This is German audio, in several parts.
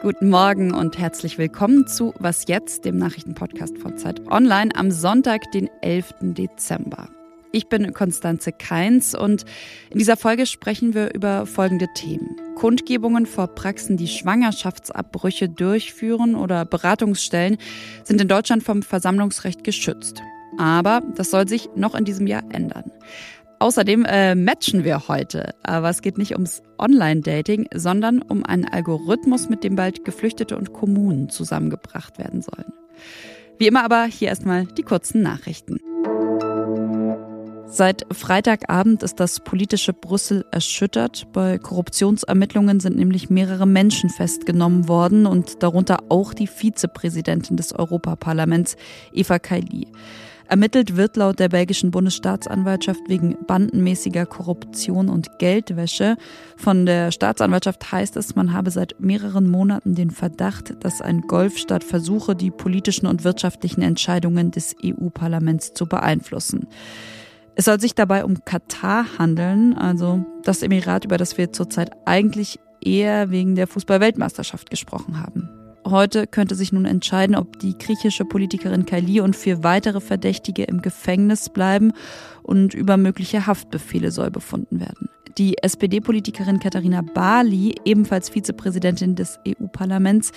Guten Morgen und herzlich willkommen zu Was jetzt, dem Nachrichtenpodcast von Zeit Online am Sonntag, den 11. Dezember. Ich bin Konstanze Keins und in dieser Folge sprechen wir über folgende Themen. Kundgebungen vor Praxen, die Schwangerschaftsabbrüche durchführen oder Beratungsstellen sind in Deutschland vom Versammlungsrecht geschützt. Aber das soll sich noch in diesem Jahr ändern. Außerdem äh, matchen wir heute. Aber es geht nicht ums Online-Dating, sondern um einen Algorithmus, mit dem bald Geflüchtete und Kommunen zusammengebracht werden sollen. Wie immer aber hier erstmal die kurzen Nachrichten. Seit Freitagabend ist das politische Brüssel erschüttert. Bei Korruptionsermittlungen sind nämlich mehrere Menschen festgenommen worden und darunter auch die Vizepräsidentin des Europaparlaments, Eva Kaili. Ermittelt wird laut der belgischen Bundesstaatsanwaltschaft wegen bandenmäßiger Korruption und Geldwäsche. Von der Staatsanwaltschaft heißt es, man habe seit mehreren Monaten den Verdacht, dass ein Golfstaat versuche, die politischen und wirtschaftlichen Entscheidungen des EU-Parlaments zu beeinflussen. Es soll sich dabei um Katar handeln, also das Emirat, über das wir zurzeit eigentlich eher wegen der Fußball-Weltmeisterschaft gesprochen haben. Heute könnte sich nun entscheiden, ob die griechische Politikerin Kaili und vier weitere Verdächtige im Gefängnis bleiben und über mögliche Haftbefehle soll befunden werden. Die SPD-Politikerin Katharina Barley, ebenfalls Vizepräsidentin des EU-Parlaments,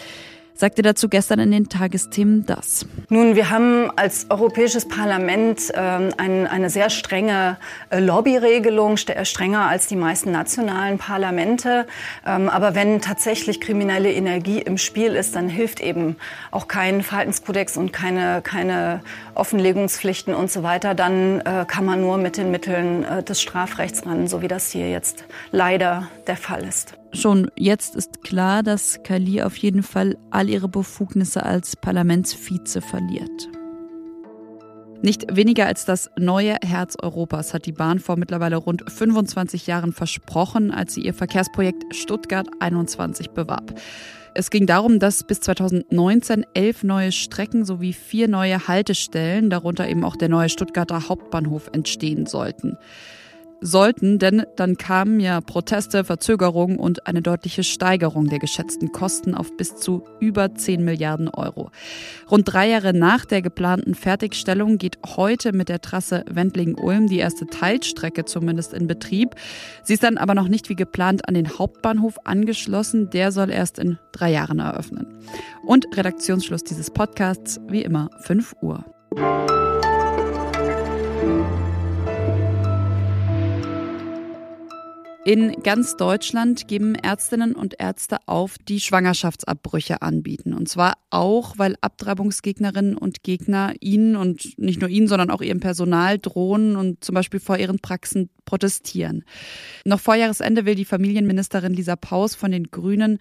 sagte dazu gestern in den Tagesthemen das. Nun, wir haben als Europäisches Parlament ähm, ein, eine sehr strenge äh, Lobbyregelung, strenger als die meisten nationalen Parlamente. Ähm, aber wenn tatsächlich kriminelle Energie im Spiel ist, dann hilft eben auch kein Verhaltenskodex und keine, keine Offenlegungspflichten und so weiter. Dann äh, kann man nur mit den Mitteln äh, des Strafrechts ran, so wie das hier jetzt leider der Fall ist. Schon jetzt ist klar, dass Kali auf jeden Fall all ihre Befugnisse als Parlamentsvize verliert. Nicht weniger als das neue Herz Europas hat die Bahn vor mittlerweile rund 25 Jahren versprochen, als sie ihr Verkehrsprojekt Stuttgart 21 bewarb. Es ging darum, dass bis 2019 elf neue Strecken sowie vier neue Haltestellen, darunter eben auch der neue Stuttgarter Hauptbahnhof, entstehen sollten sollten, denn dann kamen ja Proteste, Verzögerungen und eine deutliche Steigerung der geschätzten Kosten auf bis zu über 10 Milliarden Euro. Rund drei Jahre nach der geplanten Fertigstellung geht heute mit der Trasse Wendling-Ulm die erste Teilstrecke zumindest in Betrieb. Sie ist dann aber noch nicht wie geplant an den Hauptbahnhof angeschlossen. Der soll erst in drei Jahren eröffnen. Und Redaktionsschluss dieses Podcasts wie immer 5 Uhr. In ganz Deutschland geben Ärztinnen und Ärzte auf, die Schwangerschaftsabbrüche anbieten. Und zwar auch, weil Abtreibungsgegnerinnen und Gegner ihnen und nicht nur ihnen, sondern auch ihrem Personal drohen und zum Beispiel vor ihren Praxen protestieren. Noch vor Jahresende will die Familienministerin Lisa Paus von den Grünen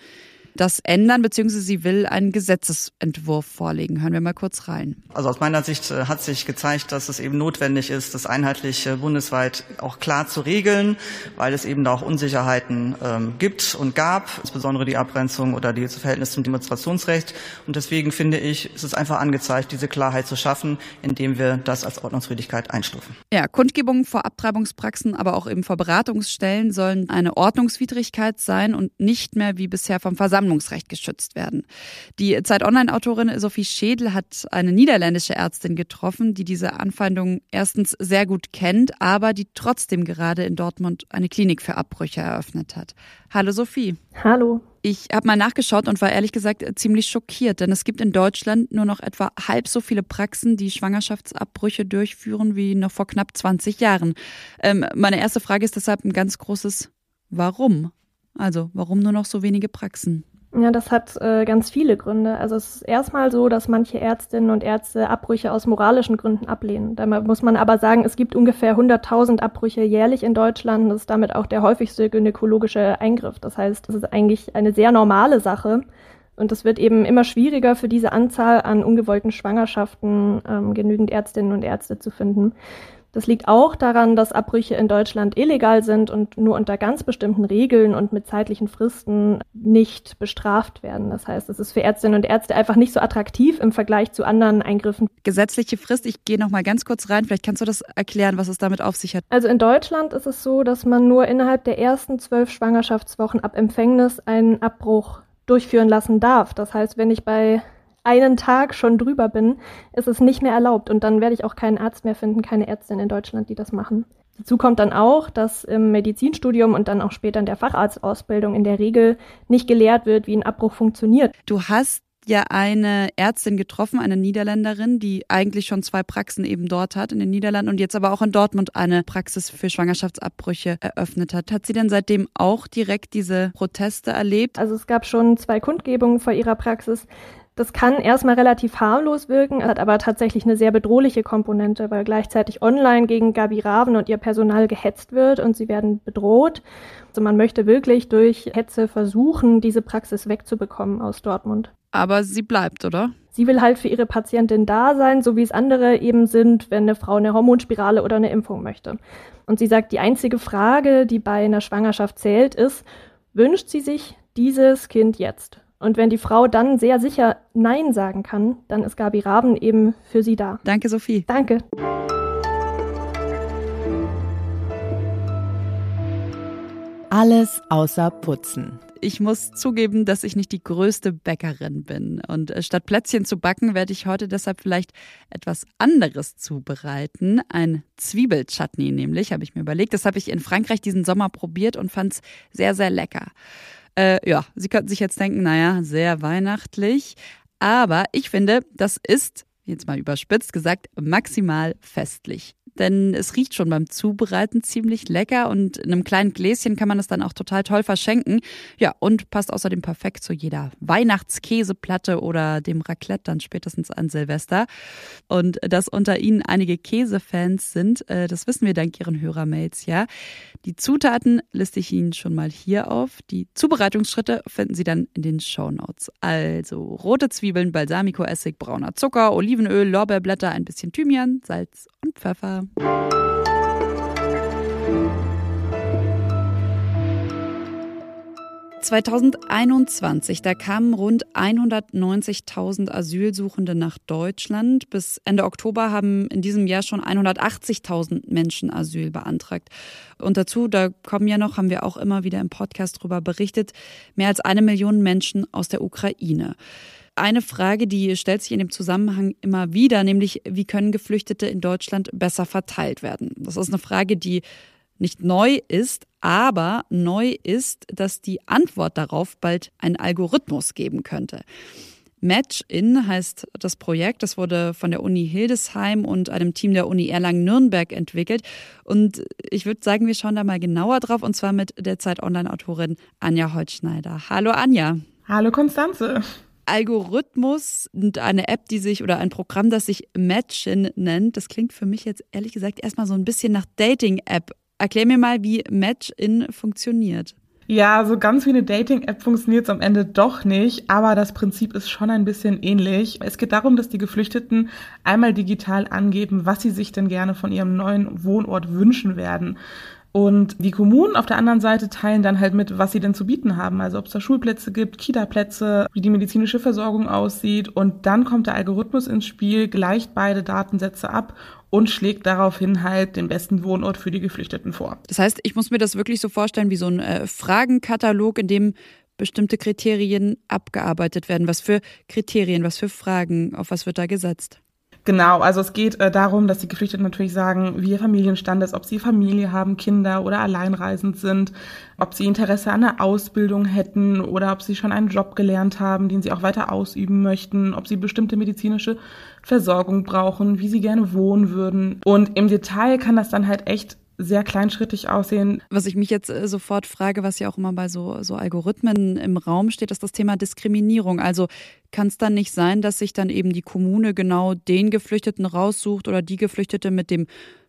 das ändern, beziehungsweise sie will einen Gesetzesentwurf vorlegen. Hören wir mal kurz rein. Also aus meiner Sicht äh, hat sich gezeigt, dass es eben notwendig ist, das einheitlich bundesweit auch klar zu regeln, weil es eben da auch Unsicherheiten ähm, gibt und gab, insbesondere die Abgrenzung oder die Verhältnis zum Demonstrationsrecht. Und deswegen finde ich, es ist einfach angezeigt, diese Klarheit zu schaffen, indem wir das als Ordnungswidrigkeit einstufen. Ja, Kundgebungen vor Abtreibungspraxen, aber auch eben vor Beratungsstellen sollen eine Ordnungswidrigkeit sein und nicht mehr wie bisher vom Versammlungsrecht Versammlungsrecht geschützt werden. Die Zeit Online-Autorin Sophie Schädel hat eine niederländische Ärztin getroffen, die diese Anfeindungen erstens sehr gut kennt, aber die trotzdem gerade in Dortmund eine Klinik für Abbrüche eröffnet hat. Hallo Sophie. Hallo. Ich habe mal nachgeschaut und war ehrlich gesagt ziemlich schockiert, denn es gibt in Deutschland nur noch etwa halb so viele Praxen, die Schwangerschaftsabbrüche durchführen wie noch vor knapp 20 Jahren. Ähm, meine erste Frage ist deshalb ein ganz großes Warum? Also, warum nur noch so wenige Praxen? Ja, das hat äh, ganz viele Gründe. Also es ist erstmal so, dass manche Ärztinnen und Ärzte Abbrüche aus moralischen Gründen ablehnen. Da muss man aber sagen, es gibt ungefähr 100.000 Abbrüche jährlich in Deutschland. Das ist damit auch der häufigste gynäkologische Eingriff. Das heißt, das ist eigentlich eine sehr normale Sache. Und es wird eben immer schwieriger für diese Anzahl an ungewollten Schwangerschaften ähm, genügend Ärztinnen und Ärzte zu finden. Das liegt auch daran, dass Abbrüche in Deutschland illegal sind und nur unter ganz bestimmten Regeln und mit zeitlichen Fristen nicht bestraft werden. Das heißt, es ist für Ärztinnen und Ärzte einfach nicht so attraktiv im Vergleich zu anderen Eingriffen. Gesetzliche Frist, ich gehe noch mal ganz kurz rein, vielleicht kannst du das erklären, was es damit auf sich hat. Also in Deutschland ist es so, dass man nur innerhalb der ersten zwölf Schwangerschaftswochen ab Empfängnis einen Abbruch durchführen lassen darf. Das heißt, wenn ich bei einen Tag schon drüber bin, ist es nicht mehr erlaubt. Und dann werde ich auch keinen Arzt mehr finden, keine Ärztin in Deutschland, die das machen. Dazu kommt dann auch, dass im Medizinstudium und dann auch später in der Facharztausbildung in der Regel nicht gelehrt wird, wie ein Abbruch funktioniert. Du hast ja eine Ärztin getroffen, eine Niederländerin, die eigentlich schon zwei Praxen eben dort hat in den Niederlanden und jetzt aber auch in Dortmund eine Praxis für Schwangerschaftsabbrüche eröffnet hat. Hat sie denn seitdem auch direkt diese Proteste erlebt? Also es gab schon zwei Kundgebungen vor ihrer Praxis. Das kann erstmal relativ harmlos wirken, hat aber tatsächlich eine sehr bedrohliche Komponente, weil gleichzeitig online gegen Gabi Raven und ihr Personal gehetzt wird und sie werden bedroht. Also man möchte wirklich durch Hetze versuchen, diese Praxis wegzubekommen aus Dortmund. Aber sie bleibt, oder? Sie will halt für ihre Patientin da sein, so wie es andere eben sind, wenn eine Frau eine Hormonspirale oder eine Impfung möchte. Und sie sagt, die einzige Frage, die bei einer Schwangerschaft zählt, ist, wünscht sie sich dieses Kind jetzt? Und wenn die Frau dann sehr sicher Nein sagen kann, dann ist Gabi Raben eben für sie da. Danke, Sophie. Danke. Alles außer Putzen. Ich muss zugeben, dass ich nicht die größte Bäckerin bin. Und äh, statt Plätzchen zu backen, werde ich heute deshalb vielleicht etwas anderes zubereiten. Ein Zwiebelchutney nämlich, habe ich mir überlegt. Das habe ich in Frankreich diesen Sommer probiert und fand es sehr, sehr lecker. Äh, ja, Sie könnten sich jetzt denken, naja, sehr weihnachtlich. Aber ich finde, das ist, jetzt mal überspitzt gesagt, maximal festlich denn es riecht schon beim Zubereiten ziemlich lecker und in einem kleinen Gläschen kann man es dann auch total toll verschenken. Ja, und passt außerdem perfekt zu jeder Weihnachtskäseplatte oder dem Raclette dann spätestens an Silvester. Und dass unter Ihnen einige Käsefans sind, äh, das wissen wir dank Ihren Hörermails, ja. Die Zutaten liste ich Ihnen schon mal hier auf. Die Zubereitungsschritte finden Sie dann in den Show Notes. Also rote Zwiebeln, Balsamico-Essig, brauner Zucker, Olivenöl, Lorbeerblätter, ein bisschen Thymian, Salz und Pfeffer. 2021, da kamen rund 190.000 Asylsuchende nach Deutschland. Bis Ende Oktober haben in diesem Jahr schon 180.000 Menschen Asyl beantragt. Und dazu, da kommen ja noch, haben wir auch immer wieder im Podcast darüber berichtet, mehr als eine Million Menschen aus der Ukraine eine Frage, die stellt sich in dem Zusammenhang immer wieder, nämlich wie können Geflüchtete in Deutschland besser verteilt werden? Das ist eine Frage, die nicht neu ist, aber neu ist, dass die Antwort darauf bald einen Algorithmus geben könnte. Match-In heißt das Projekt. Das wurde von der Uni Hildesheim und einem Team der Uni Erlangen-Nürnberg entwickelt. Und ich würde sagen, wir schauen da mal genauer drauf und zwar mit der Zeit Online-Autorin Anja Holtschneider. Hallo Anja. Hallo Konstanze. Algorithmus und eine App, die sich oder ein Programm, das sich Matchin nennt. Das klingt für mich jetzt ehrlich gesagt erstmal so ein bisschen nach Dating-App. Erklär mir mal, wie Matchin funktioniert. Ja, so ganz wie eine Dating-App funktioniert es am Ende doch nicht, aber das Prinzip ist schon ein bisschen ähnlich. Es geht darum, dass die Geflüchteten einmal digital angeben, was sie sich denn gerne von ihrem neuen Wohnort wünschen werden. Und die Kommunen auf der anderen Seite teilen dann halt mit, was sie denn zu bieten haben. Also ob es da Schulplätze gibt, Kita-Plätze, wie die medizinische Versorgung aussieht. Und dann kommt der Algorithmus ins Spiel, gleicht beide Datensätze ab und schlägt daraufhin halt den besten Wohnort für die Geflüchteten vor. Das heißt, ich muss mir das wirklich so vorstellen wie so ein äh, Fragenkatalog, in dem bestimmte Kriterien abgearbeitet werden. Was für Kriterien, was für Fragen, auf was wird da gesetzt? Genau, also es geht äh, darum, dass die Geflüchteten natürlich sagen, wie ihr Familienstand ist, ob sie Familie haben, Kinder oder alleinreisend sind, ob sie Interesse an einer Ausbildung hätten oder ob sie schon einen Job gelernt haben, den sie auch weiter ausüben möchten, ob sie bestimmte medizinische Versorgung brauchen, wie sie gerne wohnen würden. Und im Detail kann das dann halt echt sehr kleinschrittig aussehen. Was ich mich jetzt äh, sofort frage, was ja auch immer bei so, so Algorithmen im Raum steht, ist das Thema Diskriminierung. Also kann es dann nicht sein, dass sich dann eben die Kommune genau den Geflüchteten raussucht oder die Geflüchtete mit dem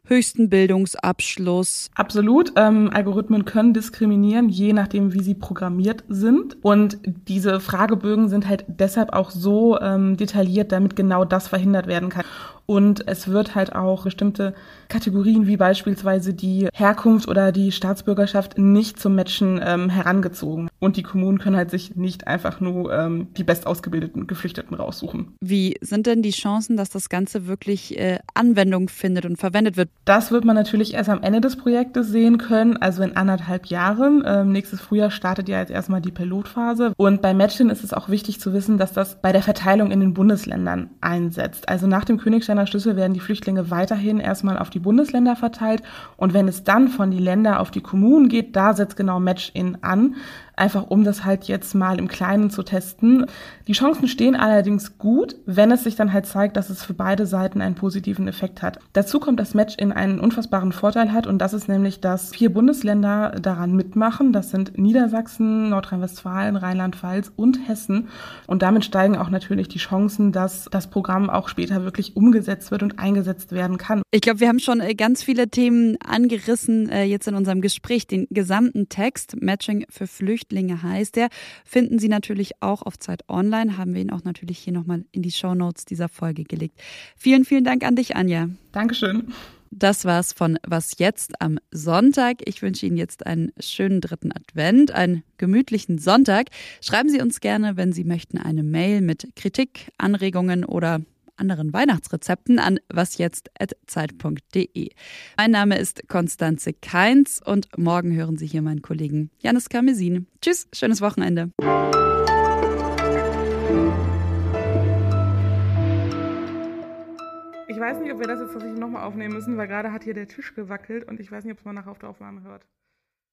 höchsten Bildungsabschluss. Absolut. Ähm, Algorithmen können diskriminieren, je nachdem, wie sie programmiert sind. Und diese Fragebögen sind halt deshalb auch so ähm, detailliert, damit genau das verhindert werden kann. Und es wird halt auch bestimmte Kategorien wie beispielsweise die Herkunft oder die Staatsbürgerschaft nicht zum Matchen ähm, herangezogen. Und die Kommunen können halt sich nicht einfach nur ähm, die bestausgebildeten Geflüchteten raussuchen. Wie sind denn die Chancen, dass das Ganze wirklich äh, Anwendung findet und verwendet wird? Das wird man natürlich erst am Ende des Projektes sehen können, also in anderthalb Jahren. Ähm, nächstes Frühjahr startet ja jetzt erstmal die Pilotphase. Und bei Matchen ist es auch wichtig zu wissen, dass das bei der Verteilung in den Bundesländern einsetzt. Also nach dem Königsteiner Schlüssel werden die Flüchtlinge weiterhin erstmal auf die Bundesländer verteilt. Und wenn es dann von die Länder auf die Kommunen geht, da setzt genau Match-In an einfach um das halt jetzt mal im Kleinen zu testen. Die Chancen stehen allerdings gut, wenn es sich dann halt zeigt, dass es für beide Seiten einen positiven Effekt hat. Dazu kommt, dass Match in einen unfassbaren Vorteil hat und das ist nämlich, dass vier Bundesländer daran mitmachen. Das sind Niedersachsen, Nordrhein-Westfalen, Rheinland-Pfalz und Hessen. Und damit steigen auch natürlich die Chancen, dass das Programm auch später wirklich umgesetzt wird und eingesetzt werden kann. Ich glaube, wir haben schon äh, ganz viele Themen angerissen äh, jetzt in unserem Gespräch. Den gesamten Text Matching für Flüchtlinge Flüchtlinge heißt der. Finden Sie natürlich auch auf Zeit Online. Haben wir ihn auch natürlich hier nochmal in die Show Notes dieser Folge gelegt. Vielen, vielen Dank an dich, Anja. Dankeschön. Das war's von Was jetzt am Sonntag. Ich wünsche Ihnen jetzt einen schönen dritten Advent, einen gemütlichen Sonntag. Schreiben Sie uns gerne, wenn Sie möchten, eine Mail mit Kritik, Anregungen oder anderen Weihnachtsrezepten an wasjetzt.zeit.de. Mein Name ist Konstanze Keins und morgen hören Sie hier meinen Kollegen Janis Kamesin. Tschüss, schönes Wochenende. Ich weiß nicht, ob wir das jetzt tatsächlich nochmal aufnehmen müssen, weil gerade hat hier der Tisch gewackelt und ich weiß nicht, ob es man nachher auf der Aufnahme hört.